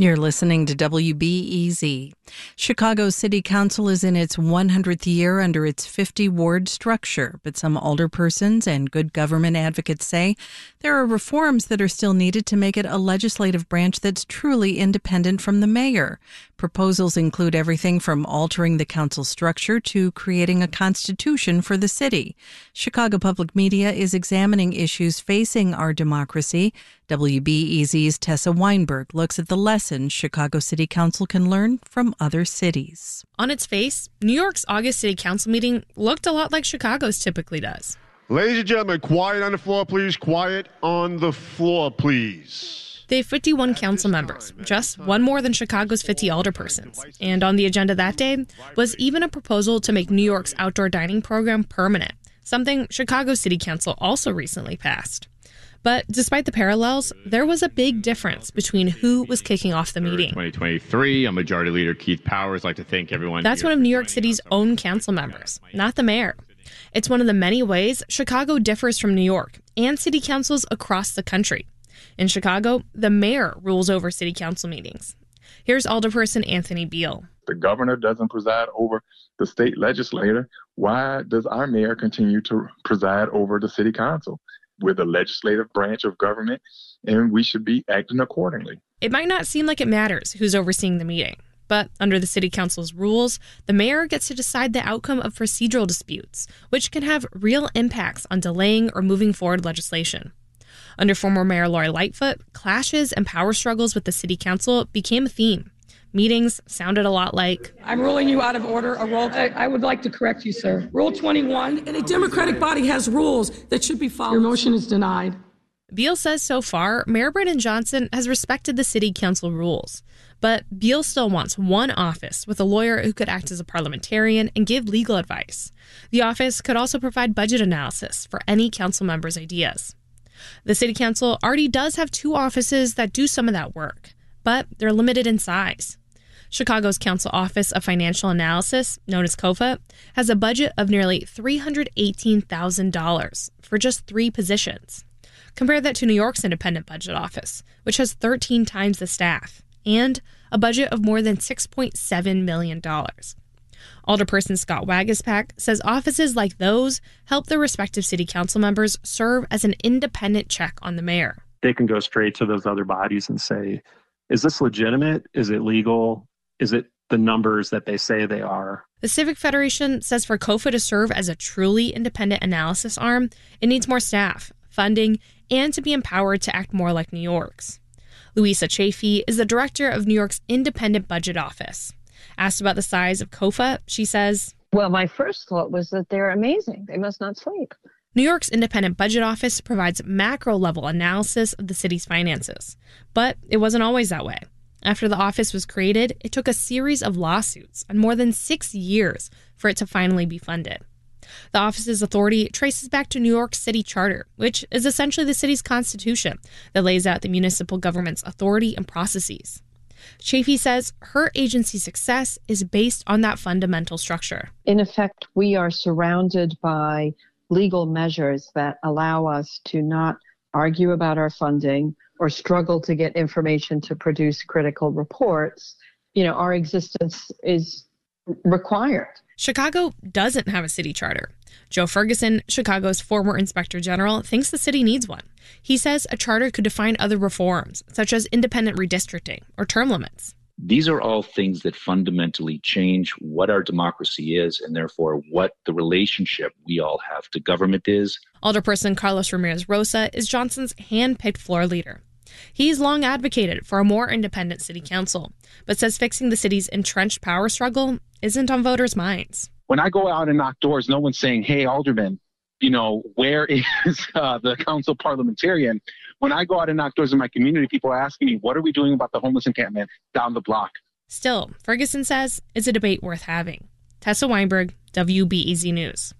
You're listening to WBEZ. Chicago City Council is in its 100th year under its 50 ward structure, but some alderpersons and good government advocates say there are reforms that are still needed to make it a legislative branch that's truly independent from the mayor. Proposals include everything from altering the council structure to creating a constitution for the city. Chicago Public Media is examining issues facing our democracy. WBEZ's Tessa Weinberg looks at the lessons Chicago City Council can learn from other cities. On its face, New York's August City Council meeting looked a lot like Chicago's typically does. Ladies and gentlemen, quiet on the floor, please. Quiet on the floor, please. They have 51 council members, just one more than Chicago's 50 alderpersons. And on the agenda that day was even a proposal to make New York's outdoor dining program permanent, something Chicago City Council also recently passed. But despite the parallels, there was a big difference between who was kicking off the meeting. 2023, a majority leader Keith Powers like to thank everyone. That's one of New York City's own council members, not the mayor. It's one of the many ways Chicago differs from New York and city councils across the country. In Chicago, the mayor rules over city council meetings. Here's Alderperson Anthony Beale. The governor doesn't preside over the state legislator. Why does our mayor continue to preside over the city council? We're the legislative branch of government, and we should be acting accordingly. It might not seem like it matters who's overseeing the meeting, but under the city council's rules, the mayor gets to decide the outcome of procedural disputes, which can have real impacts on delaying or moving forward legislation. Under former Mayor Lori Lightfoot, clashes and power struggles with the city council became a theme. Meetings sounded a lot like I'm ruling you out of order. A roll. I, I would like to correct you, sir. Rule 21. And a democratic body has rules that should be followed. Your motion is denied. Beale says so far, Mayor Brandon Johnson has respected the city council rules. But Beale still wants one office with a lawyer who could act as a parliamentarian and give legal advice. The office could also provide budget analysis for any council member's ideas. The city council already does have two offices that do some of that work, but they're limited in size. Chicago's Council Office of Financial Analysis, known as COFA, has a budget of nearly $318,000 for just three positions. Compare that to New York's Independent Budget Office, which has 13 times the staff and a budget of more than $6.7 million. Alderperson Scott Waguespack says offices like those help the respective city council members serve as an independent check on the mayor. They can go straight to those other bodies and say, is this legitimate? Is it legal? Is it the numbers that they say they are? The Civic Federation says for COFA to serve as a truly independent analysis arm, it needs more staff, funding, and to be empowered to act more like New York's. Louisa Chafee is the director of New York's Independent Budget Office. Asked about the size of COFA, she says, Well, my first thought was that they're amazing. They must not sleep. New York's Independent Budget Office provides macro level analysis of the city's finances, but it wasn't always that way. After the office was created, it took a series of lawsuits and more than six years for it to finally be funded. The office's authority traces back to New York City Charter, which is essentially the city's constitution that lays out the municipal government's authority and processes. Chafee says her agency's success is based on that fundamental structure. In effect, we are surrounded by legal measures that allow us to not argue about our funding or struggle to get information to produce critical reports, you know, our existence is required. Chicago doesn't have a city charter. Joe Ferguson, Chicago's former inspector general, thinks the city needs one. He says a charter could define other reforms, such as independent redistricting or term limits. These are all things that fundamentally change what our democracy is and therefore what the relationship we all have to government is. Alderperson Carlos Ramirez Rosa is Johnson's hand picked floor leader. He's long advocated for a more independent city council, but says fixing the city's entrenched power struggle isn't on voters' minds. When I go out and knock doors, no one's saying, hey, Alderman, you know, where is uh, the council parliamentarian? When I go out and knock doors in my community, people are asking me, what are we doing about the homeless encampment down the block? Still, Ferguson says it's a debate worth having. Tessa Weinberg, WBEZ News.